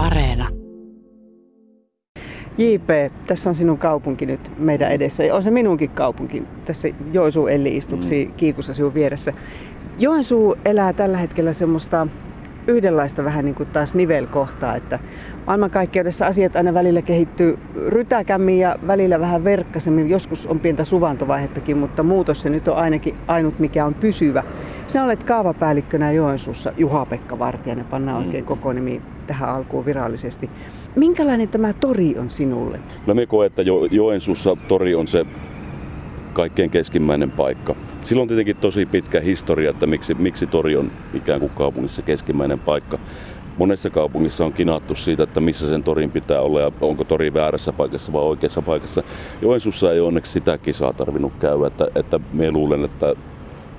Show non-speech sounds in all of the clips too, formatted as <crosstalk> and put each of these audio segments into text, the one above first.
Areena. JP, tässä on sinun kaupunki nyt meidän edessä. Ja on se minunkin kaupunki. Tässä Joensuu Elli istuksi mm. kiikussa sinun vieressä. Joensuu elää tällä hetkellä semmoista yhdenlaista vähän niin kuin taas nivelkohtaa, että maailmankaikkeudessa asiat aina välillä kehittyy rytäkämmin ja välillä vähän verkkasemmin. Joskus on pientä suvantovaihettakin, mutta muutos se nyt on ainakin ainut, mikä on pysyvä. Sinä olet kaavapäällikkönä Joensuussa, Juha-Pekka Vartijainen, pannaan mm. oikein koko nimi tähän alkuun virallisesti. Minkälainen tämä tori on sinulle? No me koen, että jo- Joensuussa tori on se kaikkein keskimmäinen paikka. Silloin on tietenkin tosi pitkä historia, että miksi, miksi tori on ikään kuin kaupungissa keskimmäinen paikka. Monessa kaupungissa on kinattu siitä, että missä sen torin pitää olla ja onko tori väärässä paikassa vai oikeassa paikassa. Joensuussa ei onneksi sitä kisaa tarvinnut käydä, että, että me luulen, että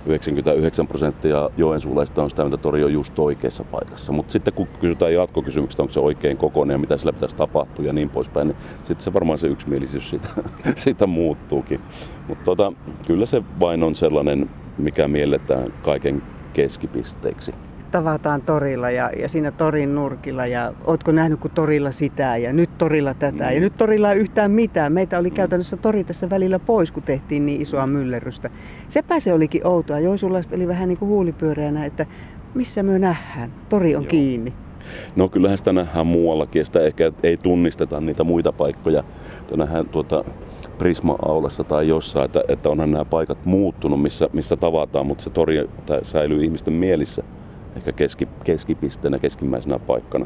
99 prosenttia joensuulaista on sitä, että tori on just oikeassa paikassa. Mutta sitten kun kysytään jatkokysymyksestä, onko se oikein kokoinen ja mitä sillä pitäisi tapahtua ja niin poispäin, niin sitten se varmaan se yksimielisyys siitä, <laughs> siitä muuttuukin. Mutta tota, kyllä se vain on sellainen, mikä mielletään kaiken keskipisteeksi tavataan torilla ja, ja siinä torin nurkilla ja ootko nähnyt kun torilla sitä ja nyt torilla tätä mm. ja nyt torilla ei yhtään mitään. Meitä oli mm. käytännössä tori tässä välillä pois, kun tehtiin niin isoa myllerrystä. Sepä se olikin outoa. Joisulaiset oli vähän niin kuin huulipyöreänä, että missä me nähdään? Tori on Joo. kiinni. No kyllähän sitä nähdään muuallakin sitä ehkä ei tunnisteta niitä muita paikkoja. Että nähdään tuota Prisma-aulassa tai jossain, että, että onhan nämä paikat muuttunut, missä, missä tavataan, mutta se tori säilyy ihmisten mielissä ehkä keski, keskipisteenä, keskimmäisenä paikkana.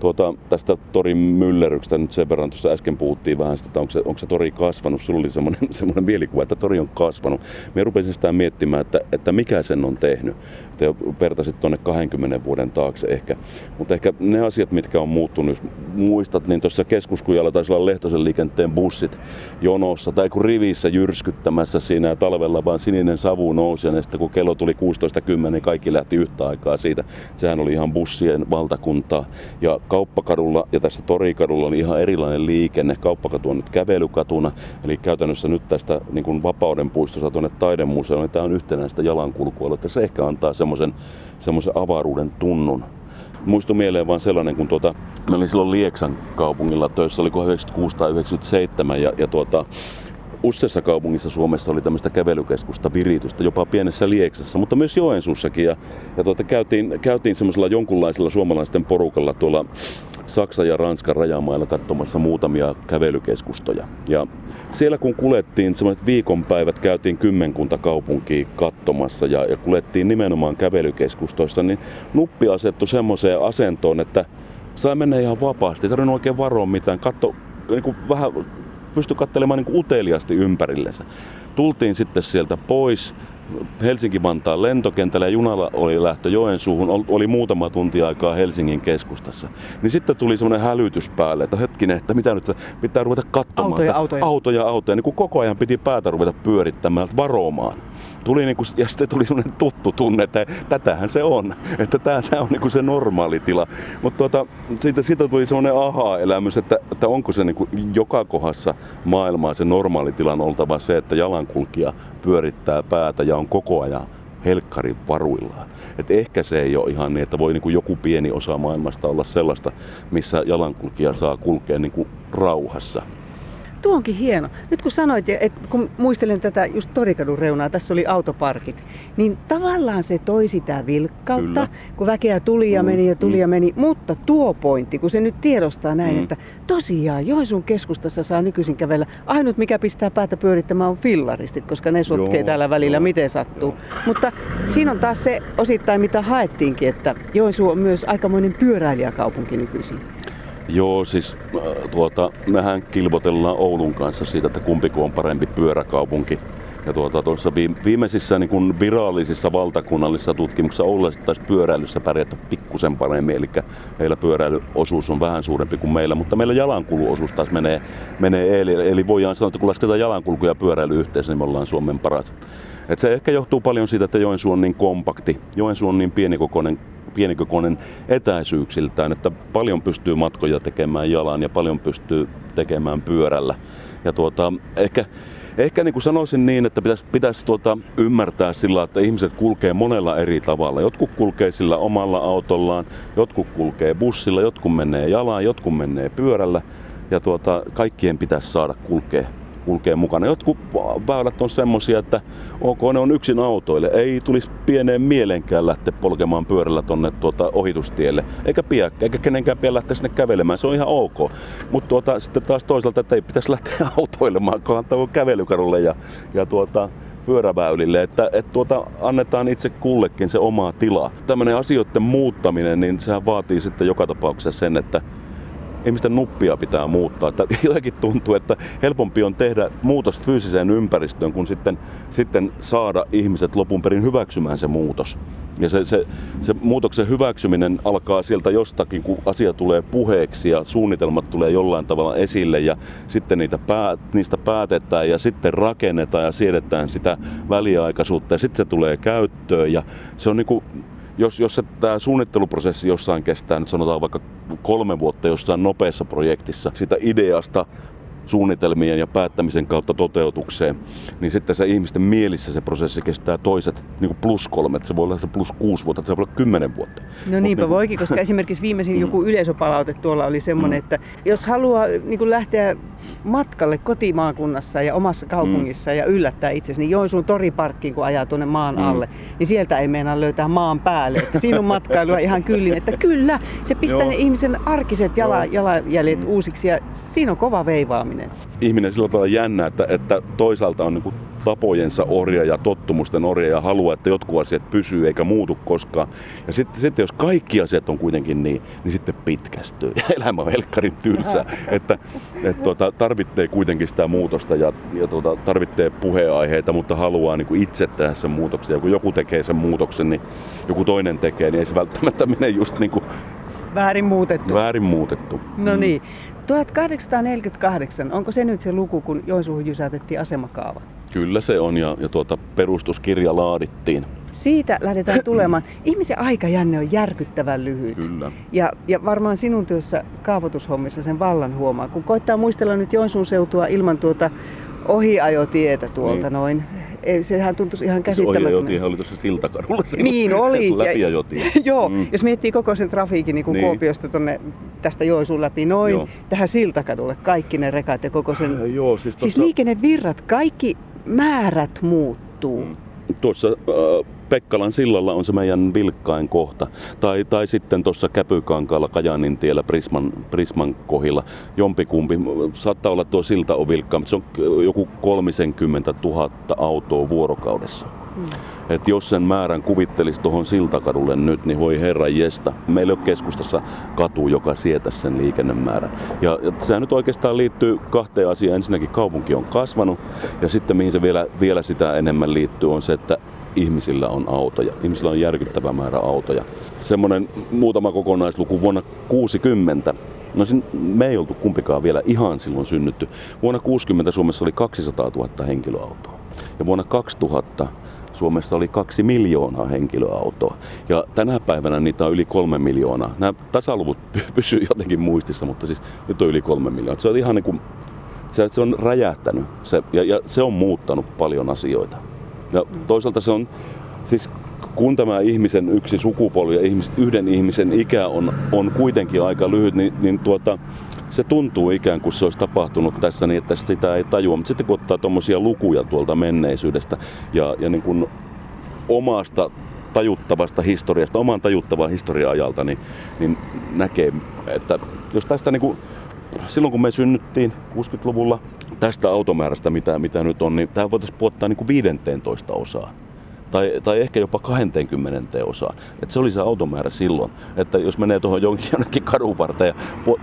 Tuota, tästä torin myllerryksestä nyt sen verran, tuossa äsken puhuttiin vähän sitä, että onko se, onko se tori kasvanut. Sulla oli semmoinen, <laughs> semmoinen mielikuva, että tori on kasvanut. Me rupesin sitä miettimään, että, että mikä sen on tehnyt. Te vertaisit tuonne 20 vuoden taakse ehkä. Mutta ehkä ne asiat, mitkä on muuttunut, jos muistat, niin tuossa keskuskujalla taisi olla Lehtosen liikenteen bussit jonossa tai kun rivissä jyrskyttämässä siinä ja talvella vaan sininen savu nousi ja sitten kun kello tuli 16.10, niin kaikki lähti yhtä aikaa siitä. Sehän oli ihan bussien valtakuntaa. Ja kauppakadulla ja tässä torikadulla oli ihan erilainen liikenne. Kauppakatu on nyt kävelykatuna, eli käytännössä nyt tästä niin kuin Vapauden puistosta tuonne taidemuseoon, niin tämä on yhtenäistä jalankulkua, että se ehkä antaa semmoisen, semmoisen avaruuden tunnun muistu mieleen vaan sellainen, kun tuota, mä olin silloin Lieksan kaupungilla töissä, oliko 96 tai 97, ja, ja tuota, useassa kaupungissa Suomessa oli tämmöistä kävelykeskusta viritystä, jopa pienessä Lieksassa, mutta myös Joensuussakin. Ja, ja tuota, käytiin, käytiin semmoisella jonkunlaisella suomalaisten porukalla tuolla Saksan ja Ranskan rajamailla katsomassa muutamia kävelykeskustoja. Ja siellä kun kulettiin semmoiset viikonpäivät, käytiin kymmenkunta kaupunkia katsomassa ja, ja kulettiin nimenomaan kävelykeskustoissa, niin nuppi asettui semmoiseen asentoon, että sai mennä ihan vapaasti, ei tarvinnut oikein varoa mitään, katso niin kuin vähän pystyi katselemaan niin uteliasti ympärillensä. Tultiin sitten sieltä pois, Helsinki-Vantaan lentokentällä ja junalla oli lähtö Joensuuhun, oli muutama tunti aikaa Helsingin keskustassa. Niin sitten tuli semmoinen hälytys päälle, että hetkinen, että mitä nyt pitää ruveta katsomaan. Autoja, autoja. Autoja, autoja. Niin kuin koko ajan piti päätä ruveta pyörittämään, varomaan. Tuli niin kuin, ja sitten tuli semmoinen tuttu tunne, että tätähän se on. Että tämä, tämä on niin kuin se normaali tila. Mutta tuota, siitä, siitä tuli semmoinen aha-elämys, että, että onko se niin kuin joka kohdassa maailmaa se normaali tilan oltava se, että jalankulkija pyörittää päätä ja on koko ajan helkkarin varuillaan. Et ehkä se ei ole ihan niin, että voi niin joku pieni osa maailmasta olla sellaista, missä jalankulkija saa kulkea niin rauhassa tuo onkin hieno. Nyt kun sanoit, että kun muistelen tätä just Torikadun reunaa, tässä oli autoparkit, niin tavallaan se toi sitä vilkkautta, Kyllä. kun väkeä tuli ja meni ja tuli mm. ja meni. Mutta tuo pointti, kun se nyt tiedostaa näin, mm. että tosiaan Joensuun keskustassa saa nykyisin kävellä. Ainut mikä pistää päätä pyörittämään on fillaristit, koska ne sotkee Joo, täällä välillä joo, miten sattuu. Joo. Mutta siinä on taas se osittain mitä haettiinkin, että Joensuu on myös aikamoinen pyöräilijäkaupunki nykyisin. Joo, siis äh, tuota, mehän kilvotellaan Oulun kanssa siitä, että kumpi on parempi pyöräkaupunki. Ja tuota, tuossa viimeisissä niin kuin virallisissa valtakunnallisissa tutkimuksissa Oulussa taisi pyöräilyssä pärjätä pikkusen paremmin, eli heillä pyöräilyosuus on vähän suurempi kuin meillä, mutta meillä jalankuluosuus taas menee, menee eli, eli voidaan sanoa, että kun lasketaan jalankulku ja pyöräily yhteensä, niin me ollaan Suomen paras. Et se ehkä johtuu paljon siitä, että Joensuu on niin kompakti. Joensuu on niin pienikokoinen pienikokoinen etäisyyksiltään, että paljon pystyy matkoja tekemään jalan ja paljon pystyy tekemään pyörällä. Ja tuota, ehkä Ehkä niin kuin sanoisin niin, että pitäisi, pitäisi tuota, ymmärtää sillä, että ihmiset kulkee monella eri tavalla. Jotkut kulkee sillä omalla autollaan, jotkut kulkee bussilla, jotkut menee jalaan, jotkut menee pyörällä. Ja tuota, kaikkien pitäisi saada kulkea kulkee mukana. Jotkut väylät on semmosia, että ok, ne on yksin autoille. Ei tulisi pieneen mielenkään lähteä polkemaan pyörällä tonne tuota ohitustielle. Eikä piäkkä, eikä kenenkään pidä lähteä sinne kävelemään. Se on ihan ok. Mutta tuota, sitten taas toisaalta, että ei pitäisi lähteä <laughs> autoilemaan, kannattaa kävelykadulle ja, ja tuota, pyöräväylille, että, että tuota, annetaan itse kullekin se oma tila. Tämmöinen asioiden muuttaminen, niin sehän vaatii sitten joka tapauksessa sen, että ihmisten nuppia pitää muuttaa. Että <laughs> jotenkin tuntuu, että helpompi on tehdä muutos fyysiseen ympäristöön, kuin sitten, sitten saada ihmiset lopun perin hyväksymään se muutos. Ja se, se, se muutoksen hyväksyminen alkaa sieltä jostakin, kun asia tulee puheeksi ja suunnitelmat tulee jollain tavalla esille ja sitten niitä pää, niistä päätetään ja sitten rakennetaan ja siedetään sitä väliaikaisuutta ja sitten se tulee käyttöön ja se on niin jos, jos tämä suunnitteluprosessi jossain kestää, nyt sanotaan vaikka kolme vuotta jossain nopeassa projektissa, sitä ideasta suunnitelmien ja päättämisen kautta toteutukseen, niin sitten se ihmisten mielissä se prosessi kestää toiset niin kuin plus kolme, että se voi olla se plus kuusi vuotta, se voi olla kymmenen vuotta. No niinpä niin, voikin, koska esimerkiksi viimeisin mm. joku yleisöpalaute tuolla oli semmoinen, mm. että jos haluaa niin kuin lähteä matkalle kotimaakunnassa ja omassa kaupungissa mm. ja yllättää itsesi, niin Joensuun toriparkkiin kun ajaa tuonne maan mm. alle, niin sieltä ei meinaa löytää maan päälle. Että siinä on matkailua ihan kyllin, että kyllä, se pistää ne ihmisen arkiset jala, jalanjäljet mm. uusiksi ja siinä on kova veivaaminen ihminen. Ihminen sillä tavalla jännä, että, että toisaalta on niin tapojensa orja ja tottumusten orja ja haluaa, että jotkut asiat pysyy eikä muutu koskaan. Ja sitten, sitten jos kaikki asiat on kuitenkin niin, niin sitten pitkästyy <laughs> ja elämä on helkkarin tylsä. että et, tuota, tarvitsee kuitenkin sitä muutosta ja, ja tuota, tarvitsee puheenaiheita, mutta haluaa niin kuin itse tehdä sen muutoksen. Ja kun joku tekee sen muutoksen, niin joku toinen tekee, niin ei se välttämättä mene just niin kuin Väärin muutettu. Väärin muutettu. No mm. niin. 1848, onko se nyt se luku, kun Joensuuhun jysätettiin asemakaava? Kyllä se on ja, ja tuota, perustuskirja laadittiin. Siitä lähdetään tulemaan. <clears throat> Ihmisen aikajänne on järkyttävän lyhyt. Kyllä. Ja, ja varmaan sinun työssä kaavoitushommissa sen vallan huomaa. Kun koittaa muistella nyt Joensuun seutua ilman tuota ohiajotietä tuolta niin. noin sehän tuntuisi ihan käsittämättömältä. Se oli tuossa siltakadulla. Niin oli. <laughs> Läpi ja, <laughs> joo, mm. jos miettii koko sen trafiikin niin kuin niin. Kuopiosta tonne, tästä Joensuun läpi noin joo. tähän siltakadulle, kaikki ne rekat ja koko sen... Äh, joo, siis, siis tosta... liikennevirrat, kaikki määrät muuttuu. Mm. Tuossa äh, Pekkalan sillalla on se meidän vilkkain kohta. Tai, tai sitten tuossa Käpykankaalla Kajanin tiellä Prisman, Prisman kohilla. Jompikumpi. Saattaa olla tuo silta on vilkkaa, mutta se on joku 30 000 autoa vuorokaudessa. Hmm. Et jos sen määrän kuvittelisi tuohon Siltakadulle nyt, niin voi herra jesta. Meillä on keskustassa katu, joka sietä sen liikennemäärän. Ja, ja sehän nyt oikeastaan liittyy kahteen asiaan. Ensinnäkin kaupunki on kasvanut ja sitten mihin se vielä, vielä sitä enemmän liittyy on se, että ihmisillä on autoja. Ihmisillä on järkyttävä määrä autoja. Semmoinen muutama kokonaisluku vuonna 60 No me ei oltu kumpikaan vielä ihan silloin synnytty. Vuonna 60 Suomessa oli 200 000 henkilöautoa. Ja vuonna 2000 Suomessa oli kaksi miljoonaa henkilöautoa. Ja tänä päivänä niitä on yli kolme miljoonaa. Nämä tasaluvut pysyy jotenkin muistissa, mutta siis nyt on yli kolme miljoonaa. Se on ihan niin kuin, se, se on räjähtänyt se, ja, ja se on muuttanut paljon asioita. Ja toisaalta se on, siis kun tämä ihmisen yksi sukupolvi ja ihmis, yhden ihmisen ikä on, on kuitenkin aika lyhyt, niin, niin tuota, se tuntuu ikään kuin se olisi tapahtunut tässä niin, että sitä ei tajua. Mutta sitten kun ottaa tuommoisia lukuja tuolta menneisyydestä ja, ja niin kuin omasta tajuttavasta historiasta, oman tajuttavaa historia-ajalta, niin, niin näkee, että jos tästä niin kuin, silloin kun me synnyttiin 60-luvulla, tästä automäärästä, mitä, mitä nyt on, niin tämä voitaisiin puottaa niin kuin 15 osaan. Tai, tai ehkä jopa 20 osaan. Että se oli se automäärä silloin. Että jos menee tuohon jonkin, jonnekin kadun varten ja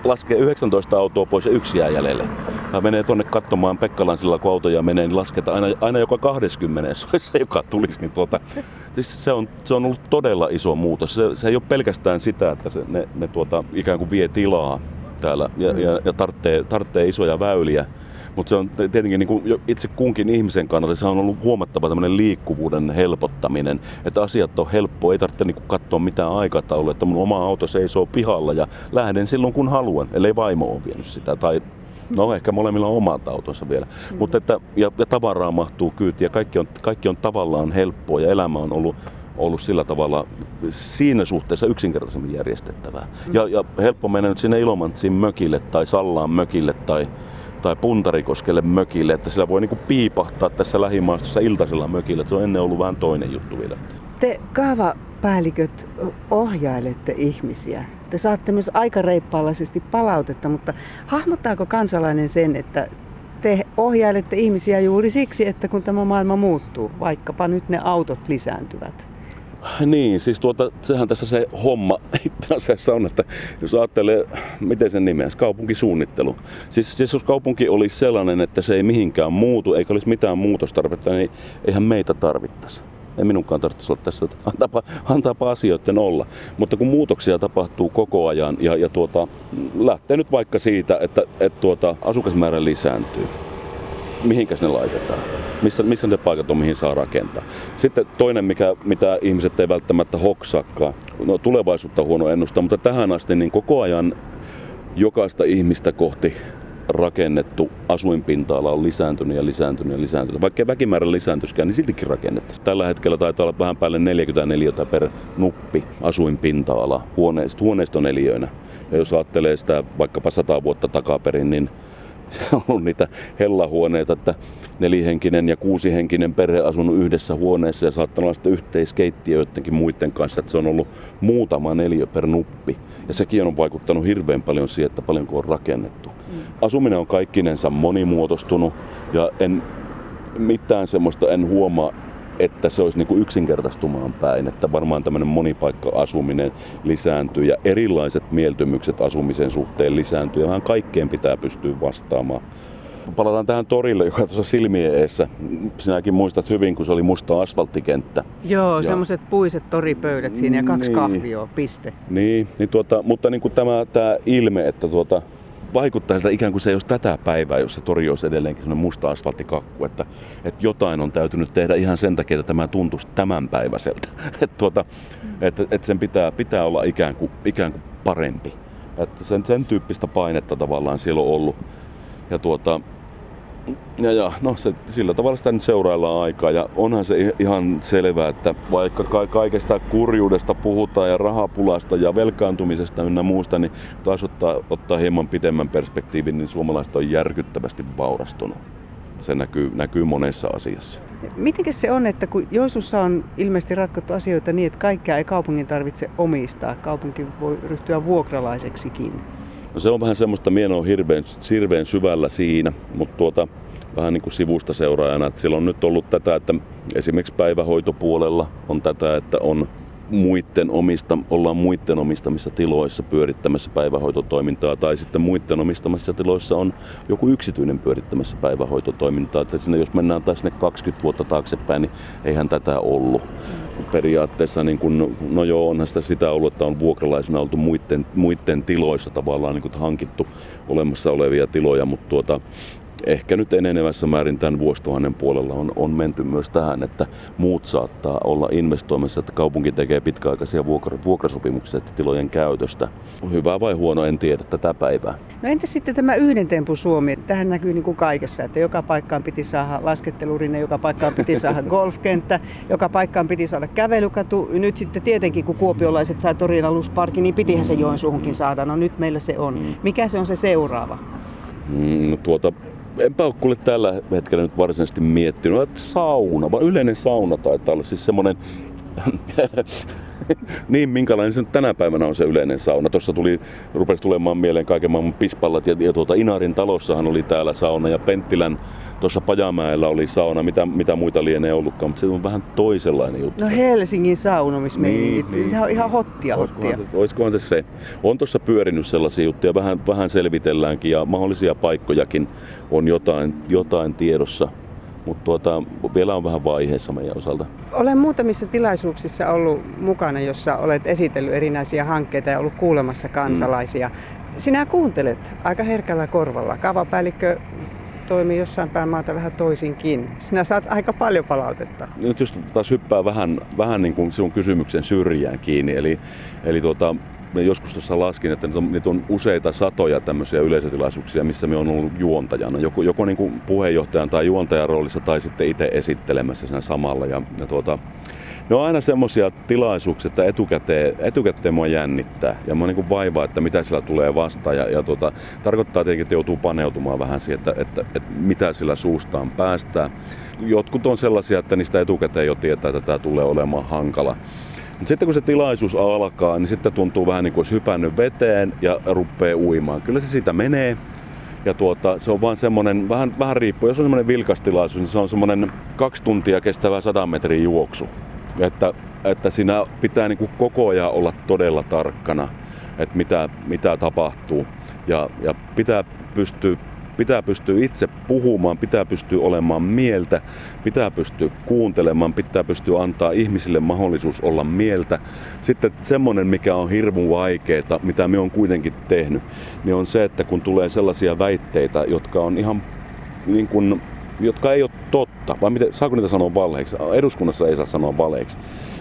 laskee 19 autoa pois ja yksi jää jäljelle. Ja menee tuonne katsomaan Pekkalan sillä kun autoja menee, niin lasketaan aina, aina joka 20 se se, joka tulisi. Niin tuota, siis se, on, se on ollut todella iso muutos. Se, se ei ole pelkästään sitä, että se, ne, ne tuota, ikään kuin vie tilaa täällä ja, ja, ja tarvitsee, tarvitsee isoja väyliä mutta se on tietenkin niin kuin itse kunkin ihmisen kannalta se on ollut huomattava tämmöinen liikkuvuuden helpottaminen, että asiat on helppo, ei tarvitse niin katsoa mitään aikataulua, että mun oma auto seisoo pihalla ja lähden silloin kun haluan, ellei vaimo ole vienyt sitä tai No ehkä molemmilla on omat autonsa vielä. Mm. Mutta että, ja, ja tavaraa mahtuu kyytiin ja kaikki on, kaikki on tavallaan helppoa ja elämä on ollut ollut sillä tavalla siinä suhteessa yksinkertaisemmin järjestettävää. Mm. Ja, ja helppo mennä nyt sinne Ilomantsiin mökille tai Sallaan mökille tai, tai Puntarikoskelle mökille, että sillä voi niinku piipahtaa tässä lähimaastossa iltaisella mökillä. Se on ennen ollut vähän toinen juttu vielä. Te kaavapäälliköt ohjailette ihmisiä. Te saatte myös aika reippaalaisesti palautetta, mutta hahmottaako kansalainen sen, että te ohjailette ihmisiä juuri siksi, että kun tämä maailma muuttuu, vaikkapa nyt ne autot lisääntyvät? Niin, siis tuota, sehän tässä se homma <laughs> itse asiassa on, että jos ajattelee, miten sen nimeäisi, kaupunkisuunnittelu. Siis, siis jos kaupunki olisi sellainen, että se ei mihinkään muutu, eikä olisi mitään muutostarvetta, niin eihän meitä tarvittaisi. Ei minunkaan tarvitsisi olla tässä, että antaapa, antaapa asioiden olla. Mutta kun muutoksia tapahtuu koko ajan ja, ja tuota, lähtee nyt vaikka siitä, että, että tuota, asukasmäärä lisääntyy, mihinkäs ne laitetaan? missä, missä ne paikat on, mihin saa rakentaa. Sitten toinen, mikä, mitä ihmiset ei välttämättä hoksaakaan, no tulevaisuutta huono ennustaa, mutta tähän asti niin koko ajan jokaista ihmistä kohti rakennettu asuinpinta-ala on lisääntynyt ja lisääntynyt ja lisääntynyt. Vaikka väkimäärä lisääntyskään, niin siltikin rakennettaisiin. Tällä hetkellä taitaa olla vähän päälle 44 per nuppi asuinpinta-ala huoneistoneliöinä. Ja jos ajattelee sitä vaikkapa 100 vuotta takaperin, niin on ollut niitä hellahuoneita, että nelihenkinen ja kuusihenkinen perhe asunut yhdessä huoneessa ja saattanut olla sitten yhteiskeittiö jotenkin muiden kanssa, että se on ollut muutama neljä per nuppi. Ja sekin on vaikuttanut hirveän paljon siihen, että paljonko on rakennettu. Mm. Asuminen on kaikkinensa monimuotoistunut ja en mitään semmoista en huomaa että se olisi niin kuin yksinkertaistumaan päin, että varmaan tämmöinen monipaikka-asuminen lisääntyy ja erilaiset mieltymykset asumisen suhteen lisääntyy ja vähän kaikkeen pitää pystyä vastaamaan. Palataan tähän torille, joka tuossa silmien eessä. Sinäkin muistat hyvin, kun se oli musta asfalttikenttä. Joo, ja... semmoiset puiset toripöydät siinä ja kaksi niin, kahvioa, piste. Niin, niin tuota, mutta niin kuin tämä, tämä ilme, että tuota, vaikuttaa siltä ikään kuin se ei olisi tätä päivää, jos se tori olisi edelleenkin sellainen musta asfalttikakku, että, että jotain on täytynyt tehdä ihan sen takia, että tämä tuntuisi tämänpäiväiseltä. <laughs> että, tuota, että, että sen pitää, pitää olla ikään kuin, ikään kuin parempi. Että sen, sen tyyppistä painetta tavallaan siellä on ollut. Ja tuota, ja, ja no se, sillä tavalla sitä nyt seuraillaan aikaa ja onhan se ihan selvää, että vaikka ka- kaikesta kurjuudesta puhutaan ja rahapulasta ja velkaantumisesta ynnä muusta, niin taas ottaa, ottaa hieman pitemmän perspektiivin, niin suomalaiset on järkyttävästi vaurastunut. Se näkyy, näkyy monessa asiassa. Miten se on, että kun Joisussa on ilmeisesti ratkottu asioita niin, että kaikkea ei kaupungin tarvitse omistaa, kaupunki voi ryhtyä vuokralaiseksikin? No se on vähän semmoista, mienoa hirveän, hirveän syvällä siinä, mutta tuota, vähän niin kuin sivusta seuraajana, että siellä on nyt ollut tätä, että esimerkiksi päivähoitopuolella on tätä, että on muiden omista, ollaan muiden omistamissa tiloissa pyörittämässä päivähoitotoimintaa tai sitten muiden omistamissa tiloissa on joku yksityinen pyörittämässä päivähoitotoimintaa. Että sinne, jos mennään taas sinne 20 vuotta taaksepäin, niin eihän tätä ollut. Periaatteessa, niin kun, no joo, onhan sitä sitä ollut, että on vuokralaisena oltu muiden, muiden tiloissa tavallaan niin hankittu olemassa olevia tiloja, mutta tuota, ehkä nyt enenevässä määrin tämän vuosituhannen puolella on, on menty myös tähän, että muut saattaa olla investoimassa, että kaupunki tekee pitkäaikaisia vuokra, vuokrasopimuksia tilojen käytöstä. Hyvä vai huono, en tiedä tätä päivää. No entä sitten tämä yhden tempun Suomi? Tähän näkyy niin kuin kaikessa, että joka paikkaan piti saada laskettelurinne, joka paikkaan piti saada <laughs> golfkenttä, joka paikkaan piti saada kävelykatu. Nyt sitten tietenkin, kun kuopiolaiset sai Torin alusparki, niin pitihän se Joensuuhunkin saada. No nyt meillä se on. Mm. Mikä se on se seuraava? Mm, no tuota, enpä ole kuule tällä hetkellä nyt varsinaisesti miettinyt, että sauna, vaan yleinen sauna taitaa olla siis semmoinen <laughs> <laughs> niin, minkälainen se tänä päivänä on se yleinen sauna. Tuossa tuli, rupesi tulemaan mieleen kaiken maailman pispallat ja, ja tuota, Inarin talossahan oli täällä sauna ja Penttilän tuossa Pajamäellä oli sauna, mitä, mitä muita lienee ollutkaan, mutta se on vähän toisenlainen juttu. No Helsingin saunomismeiningit, niin, niin. on ihan hottia hottia. Se, olisikohan se se? On tuossa pyörinyt sellaisia juttuja, vähän, vähän selvitelläänkin ja mahdollisia paikkojakin on jotain, jotain tiedossa mutta tuota, vielä on vähän vaiheessa meidän osalta. Olen muutamissa tilaisuuksissa ollut mukana, jossa olet esitellyt erinäisiä hankkeita ja ollut kuulemassa kansalaisia. Mm. Sinä kuuntelet aika herkällä korvalla. Kaavapäällikkö toimii jossain päin maata vähän toisinkin. Sinä saat aika paljon palautetta. Nyt just taas hyppää vähän, vähän niin kuin sinun kysymyksen syrjään kiinni. Eli, eli tuota, joskus tuossa laskin, että niitä on, niitä on useita satoja tämmöisiä yleisötilaisuuksia, missä me on ollut juontajana. Joko, joko niin kuin puheenjohtajan tai juontajan roolissa tai sitten itse esittelemässä sen samalla. Ja, ja tuota, ne on aina semmoisia tilaisuuksia, että etukäteen, etukäteen mua jännittää ja mua niin vaivaa, että mitä sillä tulee vastaan. Ja, ja tuota, tarkoittaa tietenkin, että joutuu paneutumaan vähän siihen, että, että, että mitä sillä suustaan päästään. Jotkut on sellaisia, että niistä etukäteen jo tietää, että tämä tulee olemaan hankala. Mutta sitten kun se tilaisuus alkaa, niin sitten tuntuu vähän niin kuin olisi hypännyt veteen ja rupeaa uimaan. Kyllä se siitä menee. Ja tuota, se on vaan semmoinen, vähän, vähän riippuu, jos on semmoinen vilkas tilaisuus, niin se on semmoinen kaksi tuntia kestävä sadan metrin juoksu. Että, että siinä pitää niin kuin koko ajan olla todella tarkkana, että mitä, mitä tapahtuu. Ja, ja pitää pystyä pitää pystyä itse puhumaan, pitää pystyä olemaan mieltä, pitää pystyä kuuntelemaan, pitää pystyä antaa ihmisille mahdollisuus olla mieltä. Sitten semmoinen, mikä on hirmu vaikeaa, mitä me on kuitenkin tehnyt, niin on se, että kun tulee sellaisia väitteitä, jotka on ihan niin kuin jotka ei ole totta, vai miten, saako niitä sanoa valheiksi? Eduskunnassa ei saa sanoa valheiksi.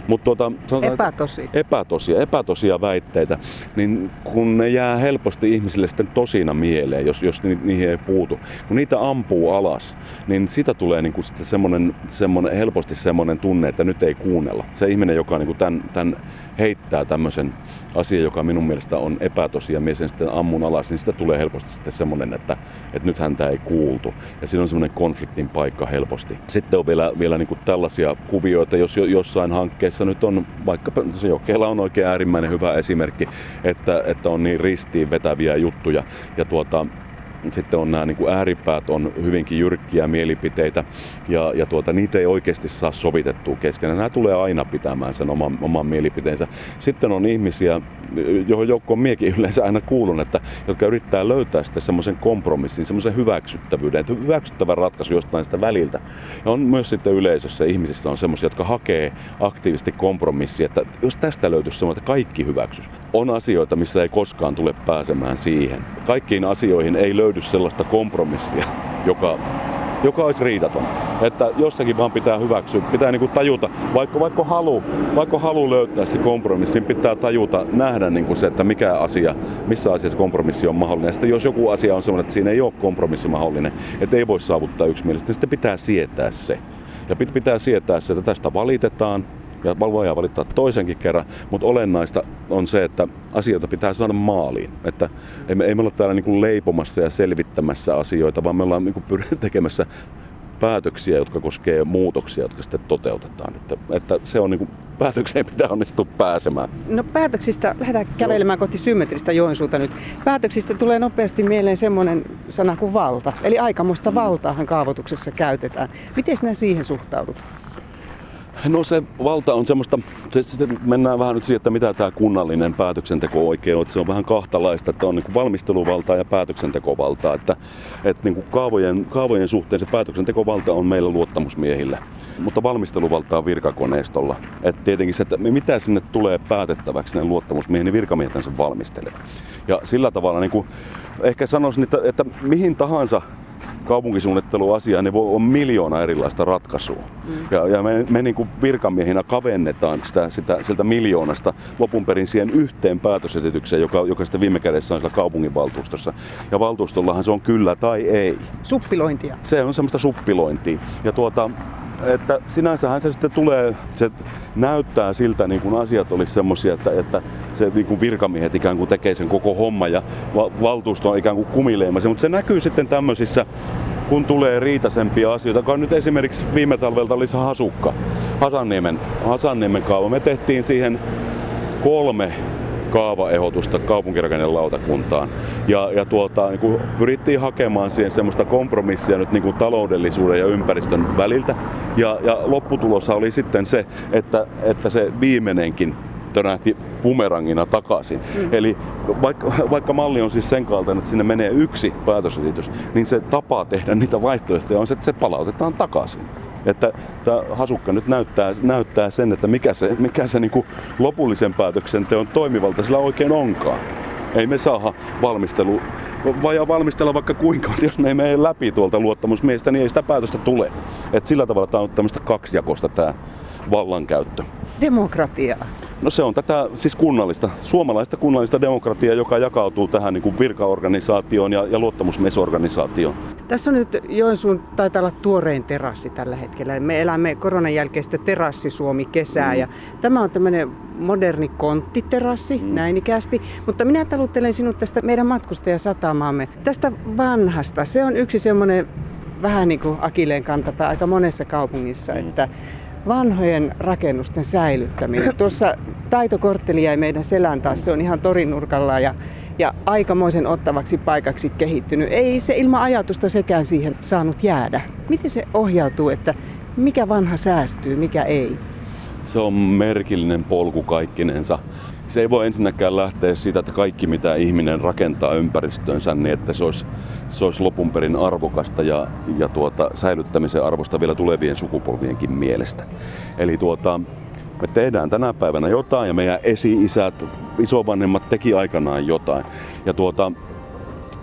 Mutta tuota, epätosi. Epätosia, epätosia väitteitä, niin kun ne jää helposti ihmisille sitten tosina mieleen, jos, jos ni, niihin ei puutu. Kun niitä ampuu alas, niin sitä tulee niinku sitten semmoinen, semmoinen, helposti semmoinen tunne, että nyt ei kuunnella. Se ihminen, joka niinku tämän, tämän heittää tämmöisen asian, joka minun mielestä on epätosia, ja sen sitten ammun alas, niin sitä tulee helposti sitten semmoinen, että, että nyt häntä ei kuultu. Ja siinä on semmoinen konfliktin paikka helposti. Sitten on vielä, vielä niin kuin tällaisia kuvioita, jos jossain hankkeessa nyt on, vaikka se Jokeella on oikein äärimmäinen hyvä esimerkki, että, että on niin ristiin vetäviä juttuja. Ja tuota, sitten on nämä niin kuin ääripäät on hyvinkin jyrkkiä mielipiteitä ja, ja tuota, niitä ei oikeasti saa sovitettua keskenään. Nämä tulee aina pitämään sen oman, oman mielipiteensä. Sitten on ihmisiä, johon joukkoon miekin yleensä aina kuulun, että, jotka yrittää löytää sitten semmoisen kompromissin, semmoisen hyväksyttävyyden, että hyväksyttävän ratkaisu jostain sitä väliltä. Ja on myös sitten yleisössä ihmisissä on semmoisia, jotka hakee aktiivisesti kompromissia, että jos tästä löytyisi semmoinen, että kaikki hyväksys. On asioita, missä ei koskaan tule pääsemään siihen. Kaikkiin asioihin ei löydy sellaista kompromissia, joka joka olisi riidaton. Että jossakin vaan pitää hyväksyä, pitää niinku tajuta, vaikka, vaikka, halu, vaikka halu löytää se kompromissi, niin pitää tajuta, nähdä niinku se, että mikä asia, missä asiassa kompromissi on mahdollinen. Ja sitten jos joku asia on sellainen, että siinä ei ole kompromissi mahdollinen, että ei voi saavuttaa yksimielisesti, niin sitten pitää sietää se. Ja pitää sietää se, että tästä valitetaan, ja voidaan valittaa toisenkin kerran, mutta olennaista on se, että asioita pitää saada maaliin. Että ei me, ei me olla täällä niin kuin leipomassa ja selvittämässä asioita, vaan me ollaan niin kuin <laughs> tekemässä päätöksiä, jotka koskee muutoksia, jotka sitten toteutetaan. Että, että se on niin kuin, päätökseen pitää onnistua pääsemään. No päätöksistä, lähdetään kävelemään kohti symmetristä Joensuuta nyt. Päätöksistä tulee nopeasti mieleen semmoinen sana kuin valta. Eli aikamoista mm. valtaahan kaavoituksessa käytetään. Miten sinä siihen suhtaudut? No se valta on semmoista, se, se, mennään vähän nyt siihen, että mitä tämä kunnallinen päätöksenteko oikein on. Se on vähän kahtalaista, että on niin valmisteluvaltaa ja päätöksentekovaltaa. Että, että niin kuin kaavojen, kaavojen suhteen se päätöksentekovalta on meillä luottamusmiehillä, mutta valmisteluvalta on virkakoneistolla. Että tietenkin se, että mitä sinne tulee päätettäväksi ne luottamusmiehen, niin virkamiehet sen valmistelee. Ja sillä tavalla niin kuin, ehkä sanoisin, että, että mihin tahansa kaupunkisuunnitteluasia, niin voi on miljoona erilaista ratkaisua. Mm. Ja, ja me, me niin kuin virkamiehinä kavennetaan sitä, sitä, siltä miljoonasta lopun perin siihen yhteen päätösesitykseen, joka, joka sitten viime kädessä on siellä kaupunginvaltuustossa. Ja valtuustollahan se on kyllä tai ei. Suppilointia. Se on semmoista suppilointia. Ja tuota, että sinänsähän se sitten tulee, se näyttää siltä, niin kuin asiat olisi semmoisia, että, että se niin kuin virkamiehet ikään kuin tekee sen koko homma ja valtuusto on ikään kuin kumileimassa, mutta se näkyy sitten tämmöisissä kun tulee riitasempia asioita, joka nyt esimerkiksi viime talvelta oli se Hasukka, Hasanniemen, Hasanniemen kaava. Me tehtiin siihen kolme kaavaehdotusta kaupunkirakennelautakuntaan. Ja, ja tuota, niin kuin pyrittiin hakemaan siihen semmoista kompromissia nyt niin kuin taloudellisuuden ja ympäristön väliltä. Ja, ja lopputulos oli sitten se, että, että se viimeinenkin törähti bumerangina takaisin. Mm. Eli vaikka, vaikka malli on siis sen kaltainen, että sinne menee yksi päätösesitys, niin se tapa tehdä niitä vaihtoehtoja on se, että se palautetaan takaisin. Että tämä hasukka nyt näyttää, näyttää sen, että mikä se, mikä se niin lopullisen päätöksenteon toimivalta sillä oikein onkaan. Ei me saa valmistelu, vai valmistella vaikka kuinka, mutta jos ne ei mene läpi tuolta luottamusmiestä, niin ei sitä päätöstä tule. Et sillä tavalla tämä on tämmöistä kaksijakosta tämä vallankäyttö. Demokratiaa. No se on tätä siis kunnallista, suomalaista kunnallista demokratiaa, joka jakautuu tähän niin kuin virkaorganisaatioon ja, ja luottamusmiesorganisaatioon. Tässä on nyt Joensuun, taitaa olla tuorein terassi tällä hetkellä. Me elämme koronan jälkeistä terassisuomi-kesää mm. ja tämä on tämmöinen moderni konttiterassi, mm. näin ikästi. Mutta minä taluttelen sinut tästä meidän matkustajasatamaamme, tästä vanhasta. Se on yksi semmoinen vähän niin kuin Akileen kantapää aika monessa kaupungissa, mm. että vanhojen rakennusten säilyttäminen. <laughs> Tuossa taitokortteli jäi meidän selän taas, se on ihan torinurkalla ja, ja aikamoisen ottavaksi paikaksi kehittynyt. Ei se ilman ajatusta sekään siihen saanut jäädä. Miten se ohjautuu, että mikä vanha säästyy, mikä ei? Se on merkillinen polku kaikkinensa se ei voi ensinnäkään lähteä siitä, että kaikki mitä ihminen rakentaa ympäristöönsä, niin että se olisi, se olisi lopun perin arvokasta ja, ja tuota, säilyttämisen arvosta vielä tulevien sukupolvienkin mielestä. Eli tuota, me tehdään tänä päivänä jotain ja meidän esi-isät, isovanhemmat teki aikanaan jotain. Ja tuota,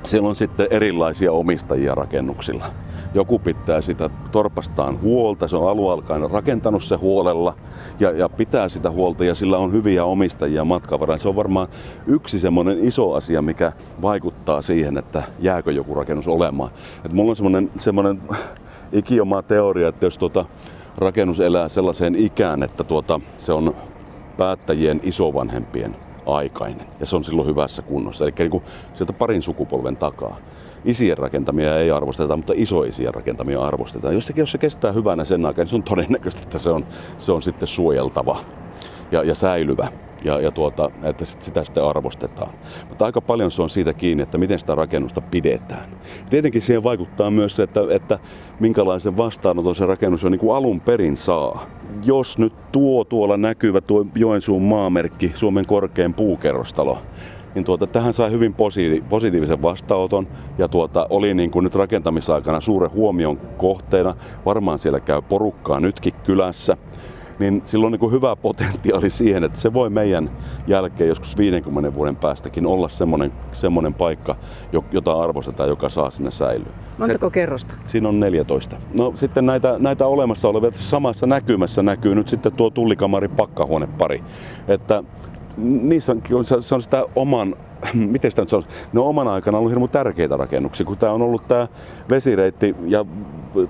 siellä on sitten erilaisia omistajia rakennuksilla. Joku pitää sitä torpastaan huolta, se on alualkainen rakentanut se huolella ja, ja pitää sitä huolta ja sillä on hyviä omistajia matkavaraan. Se on varmaan yksi semmoinen iso asia, mikä vaikuttaa siihen, että jääkö joku rakennus olemaan. Et mulla on semmoinen, semmoinen ikioma teoria, että jos tuota rakennus elää sellaiseen ikään, että tuota, se on päättäjien isovanhempien aikainen ja se on silloin hyvässä kunnossa. Eli niin kuin sieltä parin sukupolven takaa. Isien rakentamia ei arvosteta, mutta isoisien rakentamia arvostetaan. Jos se, jos se kestää hyvänä sen aikaa, niin se on todennäköistä, että se on, se on sitten suojeltava ja, ja säilyvä ja, ja tuota, että sitä sitten arvostetaan. Mutta aika paljon se on siitä kiinni, että miten sitä rakennusta pidetään. Tietenkin siihen vaikuttaa myös se, että, että minkälaisen vastaanoton se rakennus on niin kuin alun perin saa. Jos nyt tuo tuolla näkyvä tuo Joensuun maamerkki, Suomen korkein puukerrostalo, niin tuota, tähän sai hyvin positiivisen vastaanoton ja tuota, oli niin kuin nyt rakentamisaikana suuren huomion kohteena. Varmaan siellä käy porukkaa nytkin kylässä niin sillä on niin hyvä potentiaali siihen, että se voi meidän jälkeen joskus 50 vuoden päästäkin olla semmoinen, semmoinen paikka, jota arvostetaan, joka saa sinne säilyä. Montako se, kerrosta? Siinä on 14. No sitten näitä, näitä olemassa olevia, samassa näkymässä näkyy nyt sitten tuo tullikamari pakkahuonepari. Että niissä on, se on sitä oman <clears throat> miten sitä nyt on, ne on oman aikana ollut hirveän tärkeitä rakennuksia, kun tämä on ollut tämä vesireitti ja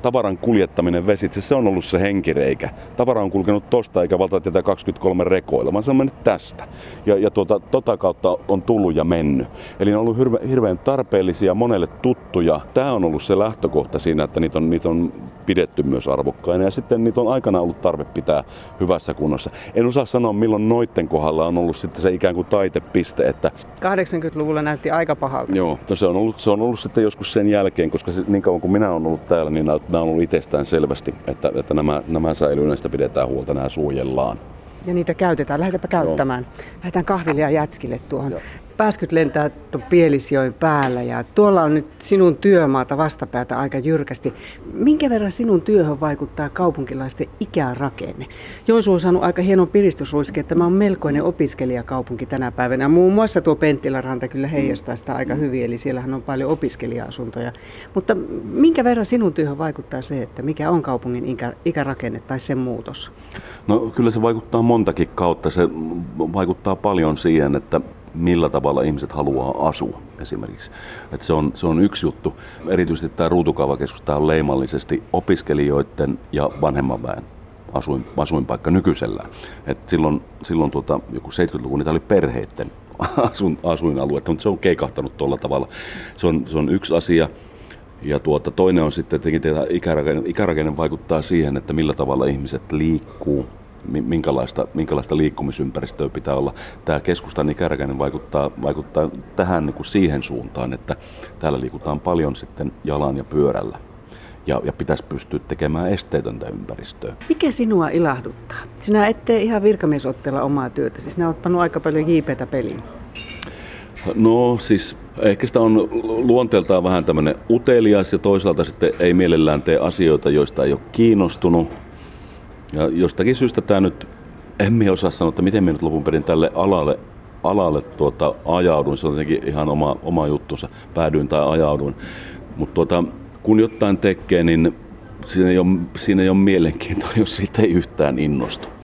tavaran kuljettaminen vesitse, se on ollut se henkireikä. Tavara on kulkenut tosta eikä valtatietä 23 rekoilla, vaan se on mennyt tästä. Ja, ja tuota, tota kautta on tullut ja mennyt. Eli ne on ollut hirve, hirveän tarpeellisia, monelle tuttuja. Tämä on ollut se lähtökohta siinä, että niitä on, niitä on pidetty myös arvokkaina. Ja sitten niitä on aikana ollut tarve pitää hyvässä kunnossa. En osaa sanoa, milloin noitten kohdalla on ollut sitten se ikään kuin taitepiste, että 80-luvulla näytti aika pahalta. Joo, no se on ollut, se on ollut sitten joskus sen jälkeen, koska se, niin kauan kuin minä olen ollut täällä, niin nämä on ollut itsestään selvästi, että, että nämä, nämä säilyy, näistä pidetään huolta, nämä suojellaan. Ja niitä käytetään. Lähdetäänpä käyttämään. Joo. Lähdetään kahville ja jätskille tuohon. Joo pääskyt lentää Pielisjoen päällä ja tuolla on nyt sinun työmaata vastapäätä aika jyrkästi. Minkä verran sinun työhön vaikuttaa kaupunkilaisten ikärakenne? Joensuu on saanut aika hienon piristysruiske, että tämä on melkoinen opiskelijakaupunki tänä päivänä. Muun muassa tuo Penttiläranta kyllä heijastaa sitä aika hyvin, eli siellähän on paljon opiskelija-asuntoja. Mutta minkä verran sinun työhön vaikuttaa se, että mikä on kaupungin ikä, ikärakenne tai sen muutos? No kyllä se vaikuttaa montakin kautta. Se vaikuttaa paljon siihen, että millä tavalla ihmiset haluaa asua esimerkiksi. Et se, on, se on yksi juttu. Erityisesti tämä ruutukaavakeskus tämä on leimallisesti opiskelijoiden ja vanhemman väen asuin, asuinpaikka nykyisellään. Et silloin silloin tuota, joku 70-luvun niitä oli perheiden <laughs> asuin, asuinaluetta, mutta se on keikahtanut tuolla tavalla. Se on, se on yksi asia. Ja tuota, toinen on sitten että ikärakenne, ikärakenne vaikuttaa siihen, että millä tavalla ihmiset liikkuu, minkälaista, minkälaista liikkumisympäristöä pitää olla. Tämä keskustan ikäräkäinen vaikuttaa, vaikuttaa tähän niin kuin siihen suuntaan, että täällä liikutaan paljon sitten jalan ja pyörällä. Ja, ja pitäisi pystyä tekemään esteetöntä ympäristöä. Mikä sinua ilahduttaa? Sinä et tee ihan virkamiesotteella omaa työtä, siis sinä olet pannut aika paljon jiipeitä peliin. No siis ehkä sitä on luonteeltaan vähän tämmöinen utelias ja toisaalta sitten ei mielellään tee asioita, joista ei ole kiinnostunut ja jostakin syystä tämä nyt, en minä osaa sanoa, että miten minä nyt lopun perin tälle alalle, alalle tuota, ajauduin. Se on jotenkin ihan oma, oma juttunsa, päädyin tai ajauduin. Mutta tuota, kun jotain tekee, niin siinä ei, ole, siinä ei ole mielenkiintoa, <laughs> jos siitä ei yhtään innostu.